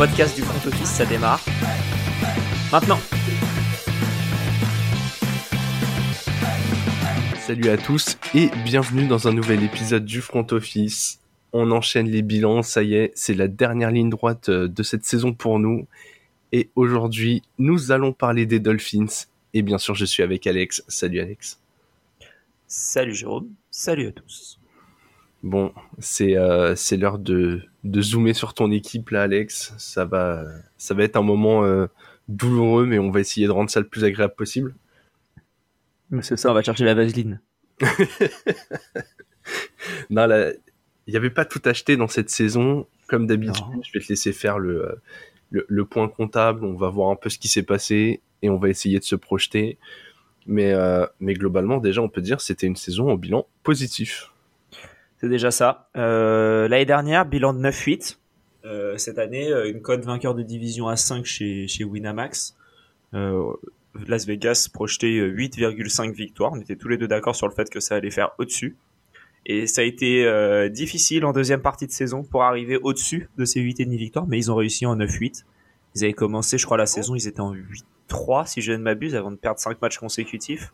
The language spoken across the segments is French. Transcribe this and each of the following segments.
podcast du front office, ça démarre. Maintenant. Salut à tous et bienvenue dans un nouvel épisode du front office. On enchaîne les bilans, ça y est, c'est la dernière ligne droite euh, de cette saison pour nous. Et aujourd'hui, nous allons parler des Dolphins. Et bien sûr, je suis avec Alex. Salut Alex. Salut Jérôme. Salut à tous. Bon, c'est euh, c'est l'heure de, de zoomer sur ton équipe là, Alex. Ça va ça va être un moment euh, douloureux, mais on va essayer de rendre ça le plus agréable possible. C'est ça, on va chercher la vaseline. non, il n'y avait pas tout acheté dans cette saison. Comme d'habitude, je vais te laisser faire le, le, le, point comptable. On va voir un peu ce qui s'est passé et on va essayer de se projeter. Mais, euh, mais globalement, déjà, on peut dire que c'était une saison au bilan positif. C'est déjà ça. Euh, L'année dernière, bilan de 9-8. Euh, cette année, euh, une cote vainqueur de division à 5 chez, chez Winamax. Euh, Las Vegas projetait 8,5 victoires. On était tous les deux d'accord sur le fait que ça allait faire au-dessus. Et ça a été euh, difficile en deuxième partie de saison pour arriver au-dessus de ces 8,5 victoires, mais ils ont réussi en 9-8. Ils avaient commencé, je crois, la saison, ils étaient en 8-3, si je ne m'abuse, avant de perdre 5 matchs consécutifs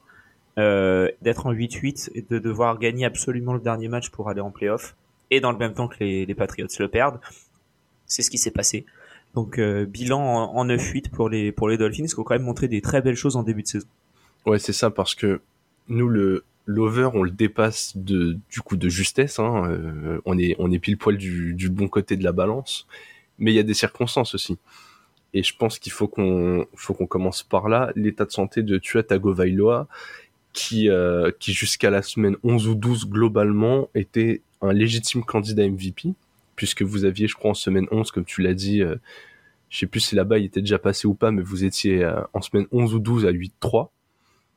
euh, d'être en 8-8 et de devoir gagner absolument le dernier match pour aller en playoff, et dans le même temps que les, les Patriots le perdent. C'est ce qui s'est passé. Donc euh, bilan en, en 9-8 pour les, pour les Dolphins, qui ont quand même montré des très belles choses en début de saison. Ouais, c'est ça, parce que nous, le l'over, on le dépasse de, du coup de justesse. Hein, euh, on, est, on est pile poil du, du bon côté de la balance. Mais il y a des circonstances aussi. Et je pense qu'il faut qu'on faut qu'on commence par là. L'état de santé de Tua Tagovailoa qui, euh, qui jusqu'à la semaine 11 ou 12 globalement était un légitime candidat MVP, puisque vous aviez, je crois, en semaine 11, comme tu l'as dit, euh, je sais plus si là-bas il était déjà passé ou pas, mais vous étiez euh, en semaine 11 ou 12 à 8-3,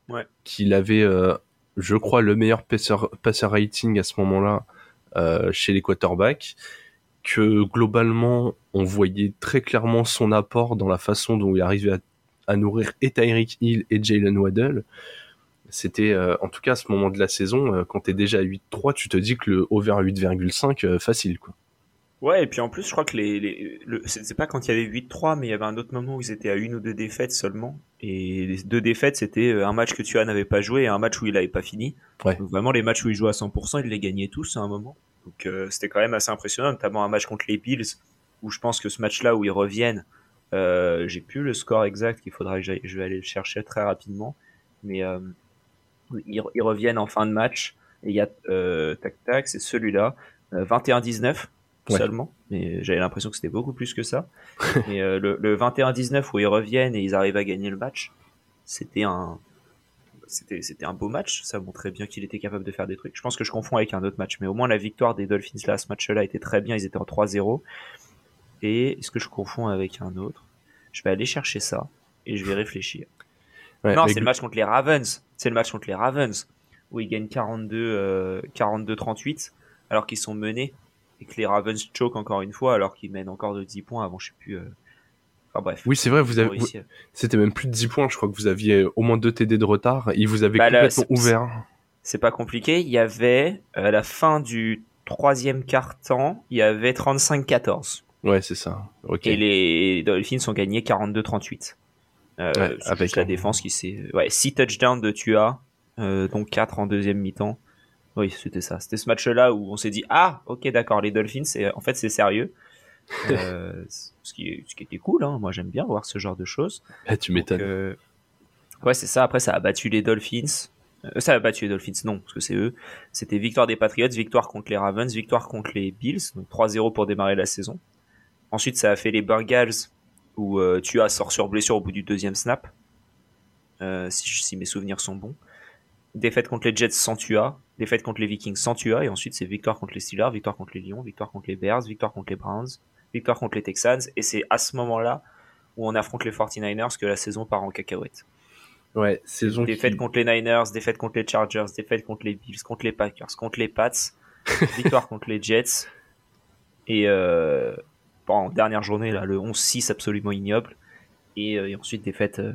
ouais. qu'il avait, euh, je crois, le meilleur passer, passer rating à ce moment-là euh, chez les quarterbacks, que globalement on voyait très clairement son apport dans la façon dont il arrivait à, à nourrir et Tyreek Hill et Jalen Waddell c'était euh, en tout cas à ce moment de la saison euh, quand t'es déjà à 8-3 tu te dis que le over 8,5 euh, facile quoi. Ouais et puis en plus je crois que les, les le, c'est pas quand il y avait 8-3 mais il y avait un autre moment où ils étaient à une ou deux défaites seulement. Et les deux défaites c'était un match que tu n'avais pas joué et un match où il avait pas fini. Ouais. donc vraiment les matchs où il jouait à 100% il les gagnait tous à un moment. Donc euh, c'était quand même assez impressionnant notamment un match contre les Bills où je pense que ce match là où ils reviennent euh, j'ai plus le score exact qu'il faudra que je vais aller le chercher très rapidement. Mais euh, ils, ils, reviennent en fin de match. Et il y a euh, tac tac c'est celui-là. Euh, 21-19 Ouais. seulement. Mais j'avais l'impression que c'était beaucoup plus que ça. Et euh, le, le 21-19 où ils reviennent et ils arrivent à gagner le match c'était un c'était c'était un beau match. Ça montrait bien qu'il était capable de faire des trucs. Je pense que je confonds avec un autre match mais au moins la victoire des Dolphins là à ce match-là était très bien. Ils étaient en 3-0 et est-ce que je confonds avec un autre je vais aller chercher ça et je vais réfléchir Ouais, non, c'est le match contre les Ravens. C'est le match contre les Ravens où ils gagnent 42 euh, 42-38 alors qu'ils sont menés et que les Ravens choke encore une fois alors qu'ils mènent encore de 10 points avant je sais plus euh... enfin bref. oui c'est vrai vous Ils avez vous- c'était même plus de 10 points je crois que vous aviez au moins 2 TD de retard il vous avait Bah, complètement ouvert C'est pas compliqué, il y avait euh, à la fin du troisième quart-temps, il y avait 35-14 ouais c'est ça et les Dolphins ont gagné 42-38. Euh, Ouais, avec la défense qui s'est ouais, 6 touchdowns de Tua euh, donc 4 en deuxième mi-temps. Oui, c'était ça. C'était ce match-là où on s'est dit ah, OK, d'accord, les Dolphins en fait c'est sérieux. Euh, ce qui ce qui était cool hein. Moi, j'aime bien voir ce genre de choses. Ah, tu m'étonnes euh, ouais, c'est ça. Après, ça a battu les Dolphins. Euh, ça a battu les Dolphins, non, parce que c'est eux. C'était victoire des Patriots, victoire contre les Ravens, victoire contre les Bills, donc 3-0 pour démarrer la saison. Ensuite, ça a fait les Bengals, où euh, Tua sort sur blessure au bout du deuxième snap, euh, si, si mes souvenirs sont bons. Défaite contre les Jets sans Tua, défaite contre les Vikings sans Tua, et ensuite c'est victoire contre les Steelers, victoire contre les Lions, victoire contre les Bears, victoire contre les Browns, victoire contre les Texans, et c'est à ce moment-là où on affronte les 49ers que la saison part en cacahuète. ouais saison Défaite qui... contre les Niners, défaite contre les Chargers, défaite contre les Bills, contre les Packers, contre les Pats, victoire contre les Jets, et euh, en dernière journée, là, le 11-6 absolument ignoble, et, euh, et ensuite défaite euh,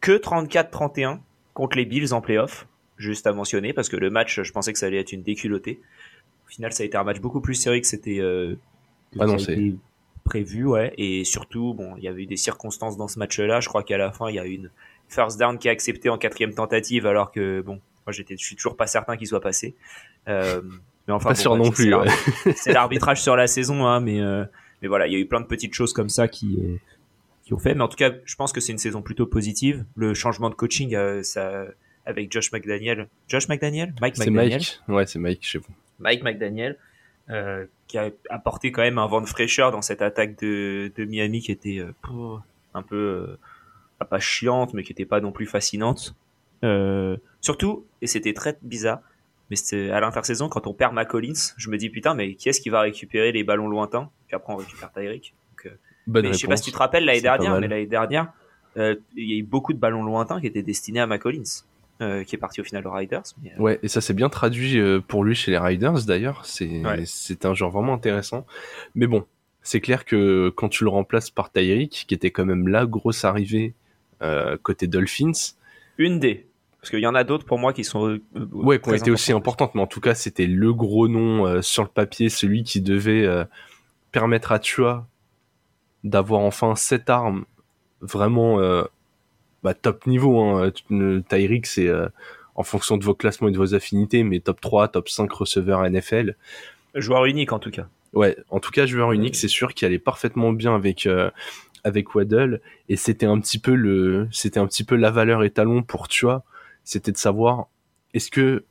que 34-31 contre les Bills en playoff, juste à mentionner, parce que le match, je pensais que ça allait être une déculottée. Au final, ça a été un match beaucoup plus sérieux que c'était... Euh, que non, ça a c'est- été prévu, ouais. Et surtout, bon, il y avait eu des circonstances dans ce match-là. Je crois qu'à la fin, il y a eu une first down qui est acceptée en quatrième tentative, alors que, bon, moi, j'étais, je suis toujours pas certain qu'il soit passé. Euh, mais enfin, pas sûr non plus. C'est l'arbitrage sur la saison, hein, mais, euh, mais voilà, il y a eu plein de petites choses comme ça qui, euh, qui ont fait. Mais en tout cas, je pense que c'est une saison plutôt positive. Le changement de coaching, euh, ça, avec Josh McDaniel. Josh McDaniel? Mike McDaniel? Mike. Ouais, c'est Mike chez vous. Mike McDaniel. Euh, qui a apporté quand même un vent de fraîcheur dans cette attaque de, de Miami qui était euh, un peu euh, pas chiante mais qui était pas non plus fascinante surtout et c'était très bizarre mais c'était à l'intersaison quand on perd McCollins je me dis putain mais qui est-ce qui va récupérer les ballons lointains? Puis après on récupère Tyreek donc, mais je sais pas si tu te rappelles l'année dernière mais l'année dernière il y a eu beaucoup de ballons lointains qui étaient destinés à McCollins euh, qui est parti au final aux Riders. Euh, ouais, et ça s'est bien traduit euh, pour lui chez les Riders d'ailleurs. C'est c'est un genre vraiment intéressant. Mais bon, c'est clair que quand tu le remplaces par Tyreek, qui était quand même la grosse arrivée côté Dolphins. Une des. Parce qu'il y en a d'autres pour moi qui sont. ouais, qui ont été aussi importantes, mais en tout cas, c'était le gros nom sur le papier, celui qui devait permettre à Tua d'avoir enfin cette arme vraiment bah, top niveau. Hein. Tyreek, c'est euh, en fonction de vos classements et de vos affinités, mais top 3, top 5 receveurs NFL. Joueur unique en tout cas. Ouais, en tout cas, joueur unique, c'est sûr qu'il allait parfaitement bien avec euh, avec Waddle et c'était un petit peu le c'était un petit peu la valeur étalon pour Tua, c'était de savoir est-ce que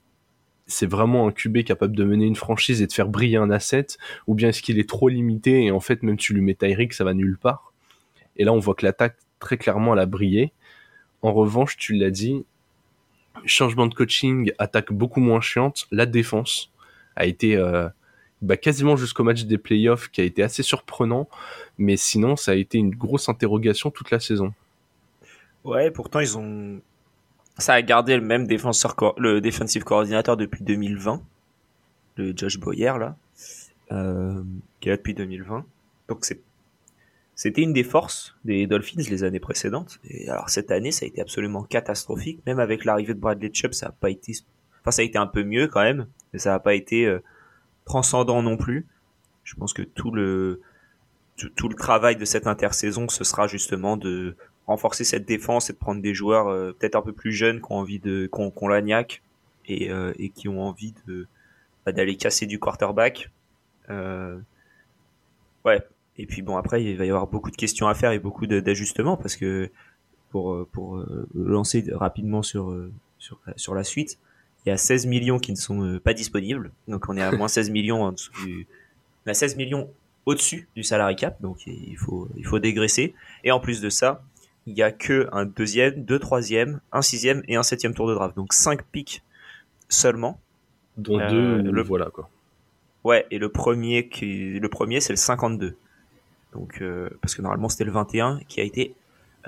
c'est vraiment un QB capable de mener une franchise et de faire briller un asset ou bien est-ce qu'il est trop limité et en fait même tu lui mets Tyreek, ça va nulle part. Et là, on voit que l'attaque très clairement elle a brillé en revanche, tu l'as dit, changement de coaching, attaque beaucoup moins chiante. La défense a été euh, bah, quasiment jusqu'au match des playoffs qui a été assez surprenant, mais sinon ça a été une grosse interrogation toute la saison. Ouais, pourtant ils ont ça a gardé le même défenseur le defensive coordinateur depuis 2020, le Josh Boyer là, euh, qui est là depuis 2020. Donc c'est c'était une des forces des Dolphins les années précédentes. Et alors cette année, ça a été absolument catastrophique. Même avec l'arrivée de Bradley Chubb, ça a pas été, enfin ça a été un peu mieux quand même, mais ça n'a pas été euh, transcendant non plus. Je pense que tout le tout, le travail de cette intersaison, ce sera justement de renforcer cette défense et de prendre des joueurs euh, peut-être un peu plus jeunes qui ont envie de qu'on qu l'agnac et, euh, et qui ont envie de bah, d'aller casser du quarterback. ouais, et puis bon, après, il va y avoir beaucoup de questions à faire et beaucoup d'ajustements parce que pour, euh, pour euh, lancer rapidement sur, euh, sur, sur la suite, il y a 16 millions qui ne sont pas disponibles. Donc on est à moins 16 millions en dessous du, on a 16 millions au-dessus du salary cap. Donc il faut, il faut dégraisser. Et en plus de ça, il y a que un deuxième, deux troisième, un sixième et un septième tour de draft. Donc 5 pics seulement. Dont deux, le voilà quoi. Ouais, et le premier qui, le premier c'est le 52. Donc, euh, parce que normalement c'était le 21 qui a été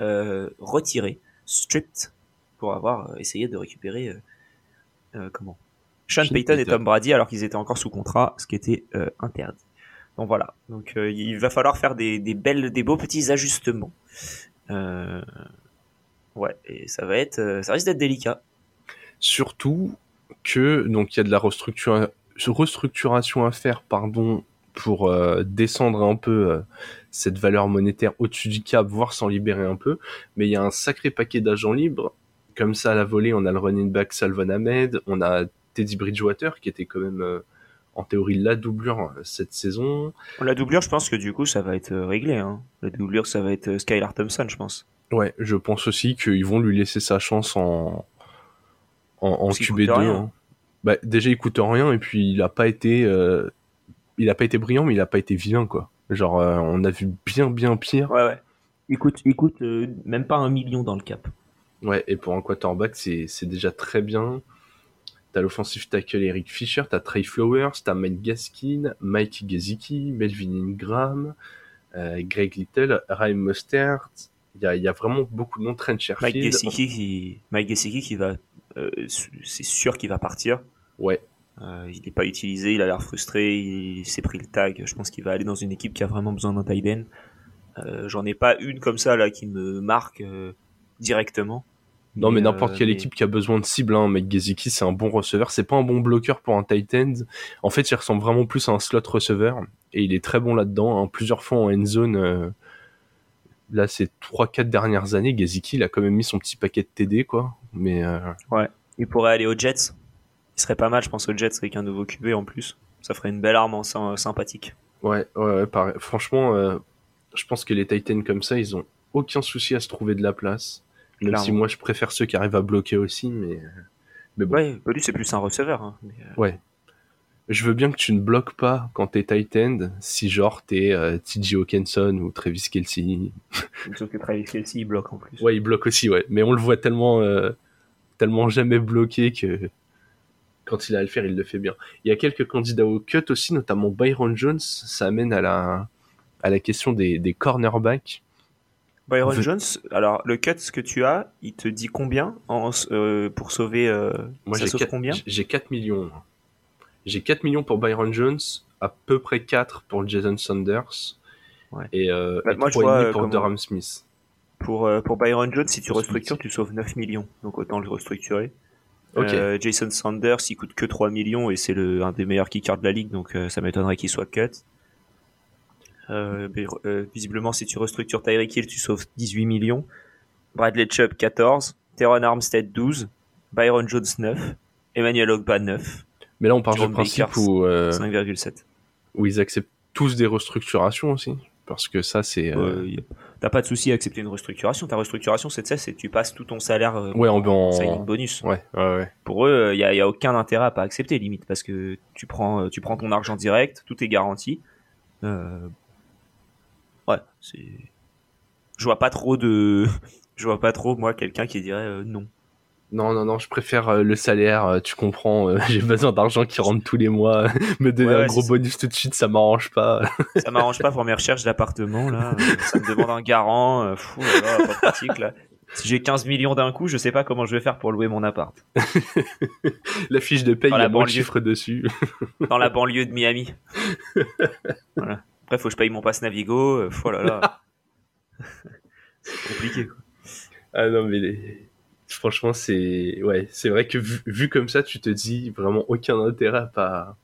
euh, retiré, stripped, pour avoir euh, essayé de récupérer comment? Sean Payton et Tom Brady alors qu'ils étaient encore sous contrat, ce qui était interdit. Donc voilà. Donc il va falloir faire des, des, belles, des beaux petits ajustements. Ouais, et ça va être, ça risque d'être délicat. Surtout que donc il y a de la restructuration à faire, pardon, pour euh, descendre un peu euh, cette valeur monétaire au-dessus du cap, voire s'en libérer un peu. Mais il y a un sacré paquet d'agents libres. Comme ça, à la volée, on a le running back Salvan Ahmed, on a Teddy Bridgewater, qui était quand même, euh, en théorie, la doublure cette saison. La doublure, je pense que du coup, ça va être réglé. Hein. La doublure, ça va être Skylar Thompson, je pense. Ouais, je pense aussi qu'ils vont lui laisser sa chance en, en, en QB2. Hein. Bah, déjà, il coûte rien, et puis il a pas été il a pas été brillant, mais il a pas été vilain, quoi. Genre, euh, on a vu bien, bien pire. Ouais, ouais. Il coûte, il coûte euh, même pas un million dans le cap. Ouais, et pour un quarterback, c'est, c'est déjà très bien. T'as l'offensive tackle Eric Fisher, t'as Trey Flowers, t'as Mike Gaskin, Mike Gesicki, Melvin Ingram, euh, Greg Little, Ryan Mustard. Il y a, y a, vraiment beaucoup de noms. Trent Sherfield. Mike Gesicki qui, Mike Gesicki qui va, c'est sûr qu'il va partir. Ouais, euh, il n'est pas utilisé, il a l'air frustré, il, s'est pris le tag. Je pense qu'il va aller dans une équipe qui a vraiment besoin d'un tight end. Euh, J'en ai pas une comme ça là qui me marque euh, directement. Non, mais, n'importe quelle équipe qui a besoin de cible, hein, mec, Geziki, c'est un bon receveur. C'est pas un bon bloqueur pour un tight end. En fait, il ressemble vraiment plus à un slot receveur. Et il est très bon là-dedans. Hein. Plusieurs fois en end zone. là, ces 3-4 dernières années, Geziki, il a quand même mis son petit paquet de TD, quoi. Mais. Ouais. Il pourrait aller aux Jets. Il serait pas mal, je pense, aux Jets avec un nouveau QB en plus. Ça ferait une belle arme en sympathique. Ouais, ouais, pareil. Franchement, euh, je pense que les Titans comme ça, ils ont aucun souci à se trouver de la place. Même si moi, je préfère ceux qui arrivent à bloquer aussi, mais. mais bon. Ouais, lui, c'est plus un receveur. Hein, euh. Ouais. Je veux bien que tu ne bloques pas quand t'es Titan, si genre t'es euh, TJ Hawkinson ou Travis Kelsey. Sauf que Travis Kelsey, il bloque en plus. Ouais, il bloque aussi, ouais. Mais on le voit tellement, tellement jamais bloqué que quand il a à le faire, il le fait bien. Il y a quelques candidats au cut aussi, notamment Byron Jones. Ça amène à la, à la question des, des cornerbacks. Byron Jones, alors le cut ce que tu as, il te dit combien en, euh, pour sauver euh, Moi j'ai combien? J'ai 4 millions. J'ai 4 millions pour Byron Jones, à peu près 4 pour Jason Saunders et, euh, bah, moi, 3,5 pour Durham Smith. Pour, pour Byron Jones, si tu restructures, tu sauves 9 millions. Donc autant le restructurer. Euh, Jason Sanders, il coûte que 3 millions et c'est un des meilleurs kickers de la ligue, donc euh, ça m'étonnerait qu'il soit cut. Euh, visiblement, si tu restructures Tyreek Hill, tu sauves 18 millions. Bradley Chubb, 14. Teron Armstead, 12. Byron Jones, 9. Emmanuel Ogba, 9. Mais là, on parle du principe où, 5,7. Où ils acceptent tous des restructurations aussi. Parce que ça, c'est t'as pas de souci à accepter une restructuration. Ta restructuration, c'est c'est tu passes tout ton salaire euh, ouais, en, en... bonus. Ouais, ouais, ouais. Pour eux, il y a, y a, aucun intérêt à pas accepter limite parce que tu prends, euh, tu prends ton argent direct, tout est garanti. Euh... Ouais, c'est. Je vois pas trop de, je vois pas trop moi quelqu'un qui dirait euh, non. Non, non, non, je préfère euh, le salaire, euh, tu comprends, euh, j'ai besoin d'argent qui rentre tous les mois, me donner un gros bonus tout de suite, ça m'arrange pas. ça m'arrange pas pour mes recherches d'appartement, là, ça me demande un garant, fou, là, pas pratique, là. Si j'ai 15 millions d'un coup, je sais pas comment je vais faire pour louer mon appart. la fiche de paye, il y a banlieue, chiffre dessus. dans la banlieue de Miami. Voilà. Après, faut que je paye mon passe Navigo, oh là là. C'est compliqué. Ah non, mais franchement, c'est ouais, c'est vrai que vu, comme ça, tu te dis vraiment aucun intérêt à pas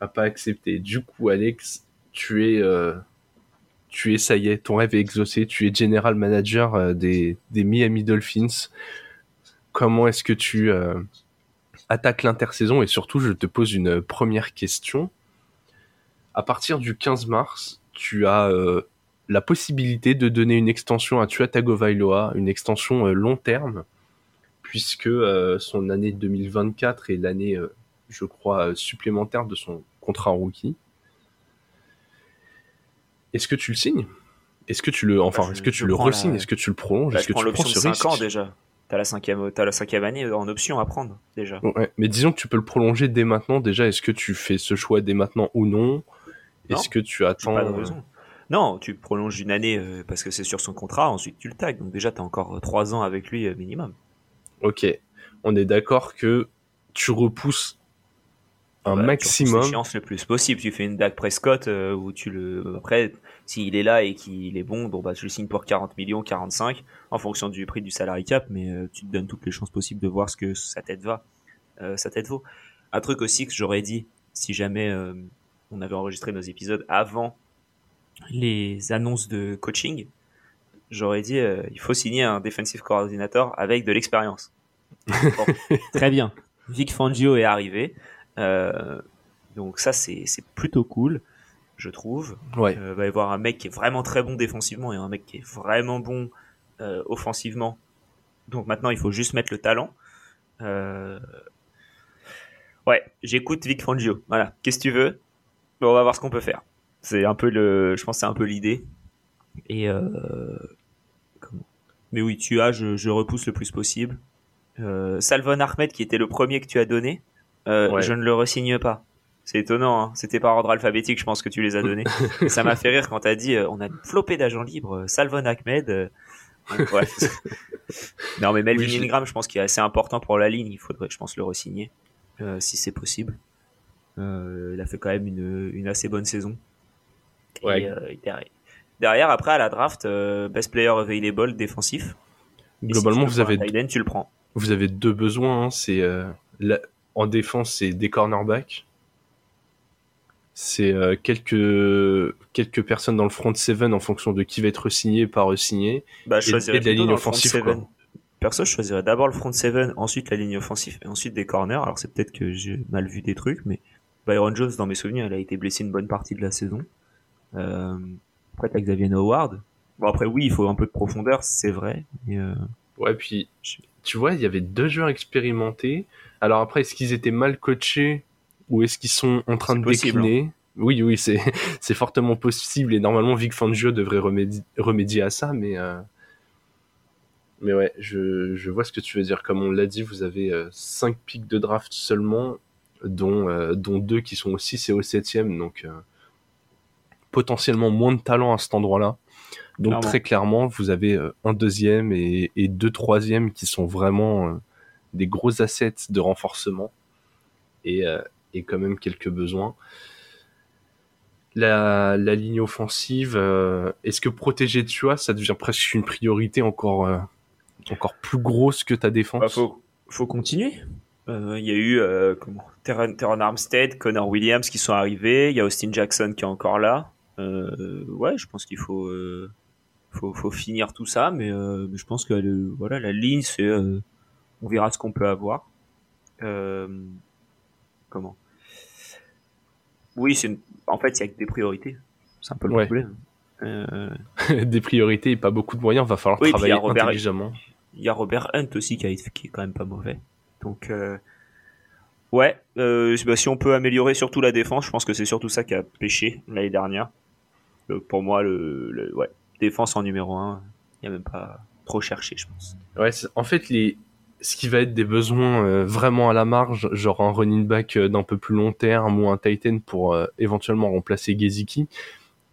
à pas accepter. Du coup, Alex, tu es euh, tu es ça y est, ton rêve est exaucé. Tu es general manager euh, des des Miami Dolphins. Comment est-ce que tu euh, attaques l'intersaison? Et surtout, je te pose une première question. À partir du 15 mars, tu as la possibilité de donner une extension à Tua Tagovailoa, une extension long terme puisque euh, son année 2024 est l'année, euh, je crois, euh, supplémentaire de son contrat rookie. Est-ce que tu le signes? Est-ce que tu le, enfin, bah, est-ce que tu le re-signes? Est-ce que tu le prolonges? bah, Est-ce que tu prends ce 5 ans déjà T'as la cinquième, as la cinquième année en option à prendre déjà. Ouais, mais disons que tu peux le prolonger dès maintenant. Déjà, est-ce que tu fais ce choix dès maintenant ou non? Est-ce que tu attends pas de raison. Non, tu prolonges une année parce que c'est sur son contrat. Ensuite, tu le tags. Donc déjà, t'as encore trois ans avec lui minimum. Ok, on est d'accord que tu repousses un maximum. Tu le plus possible. Tu fais une Dak Prescott euh, où tu le. Après, s'il est là et qu'il est bon, bon bah tu le signes pour 40 millions, 45 en fonction du prix du salary cap, mais euh, tu te donnes toutes les chances possibles de voir ce que sa tête va, euh, sa tête vaut. Un truc aussi que j'aurais dit si jamais on avait enregistré nos épisodes avant les annonces de coaching, j'aurais dit euh, il faut signer un defensive coordinator avec de l'expérience. très bien. Vic Fangio est arrivé. Euh, donc ça c'est plutôt cool, je trouve. Ouais. Euh, va y avoir un mec qui est vraiment très bon défensivement et un mec qui est vraiment bon euh, offensivement. Donc maintenant il faut juste mettre le talent. Euh, ouais, j'écoute Vic Fangio. Voilà. Qu'est-ce que tu veux? On va voir ce qu'on peut faire. C'est un peu le, je pense c'est un peu l'idée. Et euh, mais oui, tu as, je, je repousse le plus possible. Euh, Salvon Ahmed, qui était le premier que tu as donné, euh, je ne le resigne pas. C'est étonnant, hein. c'était par ordre alphabétique, je pense que tu les as donnés. ça m'a fait rire quand tu as dit, euh, on a flopé d'agents libres, Salvon Ahmed. Euh, non, mais Melvin Ingram, je pense qu'il est assez important pour la ligne, il faudrait, je pense, le resigner, si c'est possible. Il a fait quand même une, une assez bonne saison. Ouais. Et, derrière, après, à la draft, best player available défensif. Globalement, vous avez, tu le prends. vous avez deux besoins. hein. C'est euh, la- en défense, c'est des cornerbacks. C'est euh, quelques quelques personnes dans le front seven en fonction de qui va être signé, pas re-signé. Bah, je Et- et de la ligne offensive, quoi. Perso, je choisirais d'abord le front seven, ensuite la ligne offensive, et ensuite des corners. Alors c'est peut-être que j'ai mal vu des trucs, mais Byron Jones, dans mes souvenirs, il a été blessé une bonne partie de la saison. Euh, après, t'as Xavier Howard. Bon, après, oui, il faut un peu de profondeur, c'est vrai. Mais, euh, Ouais, puis tu vois, il y avait deux joueurs expérimentés. Alors après, est-ce qu'ils étaient mal coachés ou est-ce qu'ils sont en train de possible, hein. décliner Oui, oui, c'est c'est fortement possible et normalement Vic Fangio devrait remédier, remédier à ça, mais euh, mais ouais, je, je vois ce que tu veux dire. Comme on l'a dit, vous avez 5 pics de draft seulement, dont euh, dont deux qui sont au 6 et au 7e, donc euh, potentiellement moins de talent à cet endroit-là. Donc Clairement. très clairement, vous avez euh, un deuxième et, et deux troisièmes qui sont vraiment euh, des gros assets de renforcement et, euh, et quand même quelques besoins. La, la ligne offensive, euh, est-ce que protéger Tua, ça devient presque une priorité encore, euh, encore plus grosse que ta défense? Bah, faut, faut continuer. Euh, Il y a eu euh, comment Terran, Terran Armstead, Connor Williams qui sont arrivés. Il y a Austin Jackson qui est encore là. Euh, ouais, je pense qu'il faut, euh, faut, faut finir tout ça, mais, euh, mais je pense que le- voilà, la ligne, c'est, euh, on verra ce qu'on peut avoir. Euh, comment? Oui, c'est une- en fait, il y a que des priorités. C'est un peu le Ouais. problème. Euh, Des priorités et pas beaucoup de moyens, va falloir Oui, il travailler Robert- intelligemment. Il y a Robert Hunt aussi qui, a, qui est quand même pas mauvais. Donc, euh, ouais, euh, bah, si on peut améliorer surtout la défense, je pense que c'est surtout ça qui a pêché l'année dernière. Euh, pour moi, le, le- ouais, défense en numéro 1, il n'y a même pas trop cherché, je pense. Ouais, en fait, les, ce qui va être des besoins euh, vraiment à la marge, genre un running back euh, d'un peu plus long terme ou un Titan pour euh, éventuellement remplacer Geziki,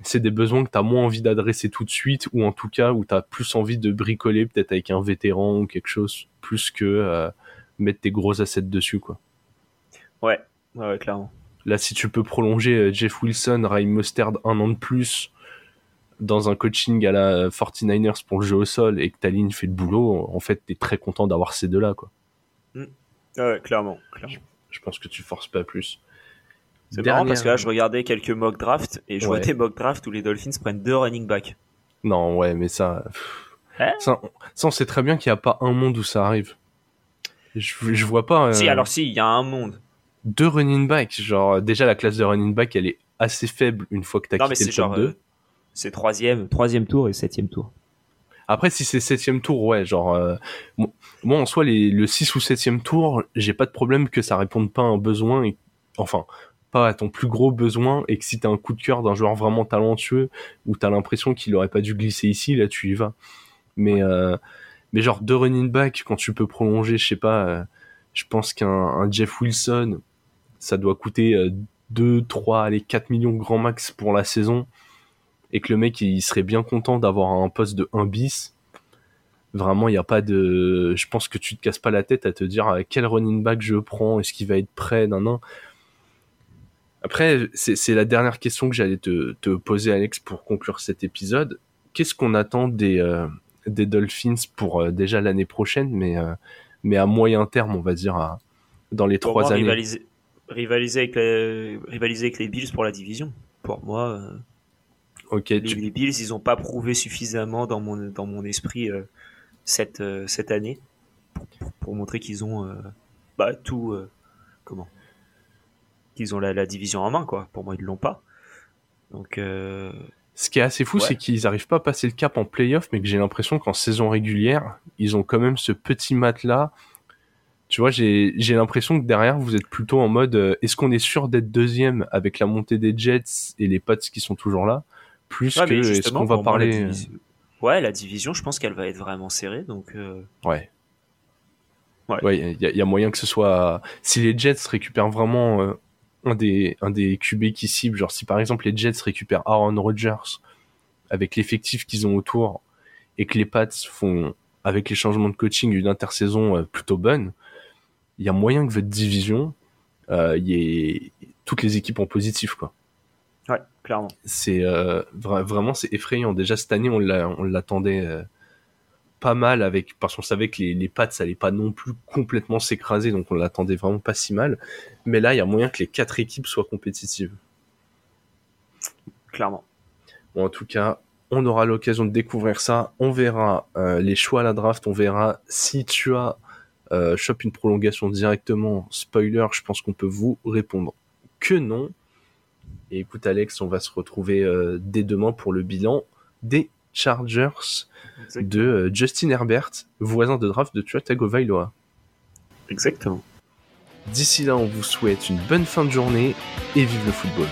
c'est des besoins que tu as moins envie d'adresser tout de suite ou en tout cas où tu as plus envie de bricoler peut-être avec un vétéran ou quelque chose plus que euh, mettre tes gros assets dessus quoi. Ouais, ouais, clairement. Là, si tu peux prolonger euh, Jeff Wilson, Raheem Mostert un an de plus dans un coaching à la 49ers pour le jeu au sol et que ta ligne fait le boulot, en fait, t'es très content d'avoir ces deux-là, quoi. Ouais, clairement. clairement. Je pense que tu forces pas plus. C'est Dernière- marrant parce que là, je regardais quelques mock drafts et je vois des mock drafts où les Dolphins prennent deux running backs. Non, ouais, mais ça, Hein? Ça, ça, on sait très bien qu'il n'y a pas un monde où ça arrive. Je, je vois pas euh, Si, alors si, il y a un monde. deux running backs. Genre, déjà, la classe de running back, elle est assez faible une fois que t'as quitté le top genre, 2. euh, c'est troisième, troisième tour et septième tour. Après, si c'est septième tour, ouais, genre, euh, mo- moi, en soi, les, le 6 ou septième tour, j'ai pas de problème que ça réponde pas à un besoin, et, enfin, pas à ton plus gros besoin, et que si t'as un coup de cœur d'un joueur vraiment talentueux, ou t'as l'impression qu'il aurait pas dû glisser ici, là, tu y vas. Mais, euh, mais genre, deux running back, quand tu peux prolonger, je sais pas, euh, je pense qu'un un Jeff Wilson, ça doit coûter euh, 2, 3, allez, 4 millions grand max pour la saison et que le mec il serait bien content d'avoir un poste de 1 bis, vraiment il n'y a pas de... Je pense que tu te casses pas la tête à te dire euh, quel running back je prends, est-ce qu'il va être prêt, nan, nan. Après, c'est la dernière question que j'allais te, te poser Alex pour conclure cet épisode. Qu'est-ce qu'on attend des, euh, des Dolphins pour euh, déjà l'année prochaine, mais, euh, mais à moyen terme, on va dire, à- dans les Pour trois moi, années rivaliser, rivaliser, avec les, rivaliser avec les Bills pour la division. Pour moi, euh, Ok, les, tu- les Bills, ils ont pas prouvé suffisamment dans mon, dans mon esprit euh, cette, euh, cette année pour, pour- pour montrer qu'ils ont euh, bah, tout. comment Qu'ils ont la, la division en main, quoi. Pour moi, ils l'ont pas. Donc, Ce qui est assez fou, Ouais. c'est qu'ils arrivent pas à passer le cap en playoff, mais que j'ai l'impression qu'en saison régulière, ils ont quand même ce petit matelas. Tu vois, j'ai l'impression que derrière, vous êtes plutôt en mode euh, est-ce qu'on est sûr d'être deuxième avec la montée des Jets et les Pats qui sont toujours là Plus ouais, que est-ce qu'on va moi, la parler. euh, division- Ouais, la division, je pense qu'elle va être vraiment serrée. Donc, euh, Ouais. Ouais. Ouais, il y, a- il y a moyen que ce soit. Si les Jets récupèrent vraiment euh, un des un des QB qui cible, genre si par exemple les Jets récupèrent Aaron Rodgers avec l'effectif qu'ils ont autour et que les Pats font avec les changements de coaching une intersaison euh, plutôt bonne, il y a moyen que votre division euh, il y ait toutes les équipes en positif quoi. ouais, clairement. C'est euh, vra- vraiment c'est effrayant. Déjà cette année on l'a- on l'attendait euh, pas mal avec parce qu'on savait que les, les pattes ça allait pas non plus complètement s'écraser donc on l'attendait vraiment pas si mal. Mais là il y a moyen que les quatre équipes soient compétitives. Clairement. Bon, en tout cas on aura l'occasion de découvrir ça. On verra euh, les choix à la draft. On verra si tu as euh, shop une prolongation directement. Spoiler je pense qu'on peut vous répondre que non. Et écoute Alex on va se retrouver euh, dès demain pour le bilan des Chargers de euh, Justin Herbert, voisin de draft de Tua Tagovailoa. Exactement. D'ici là, on vous souhaite une bonne fin de journée et vive le football.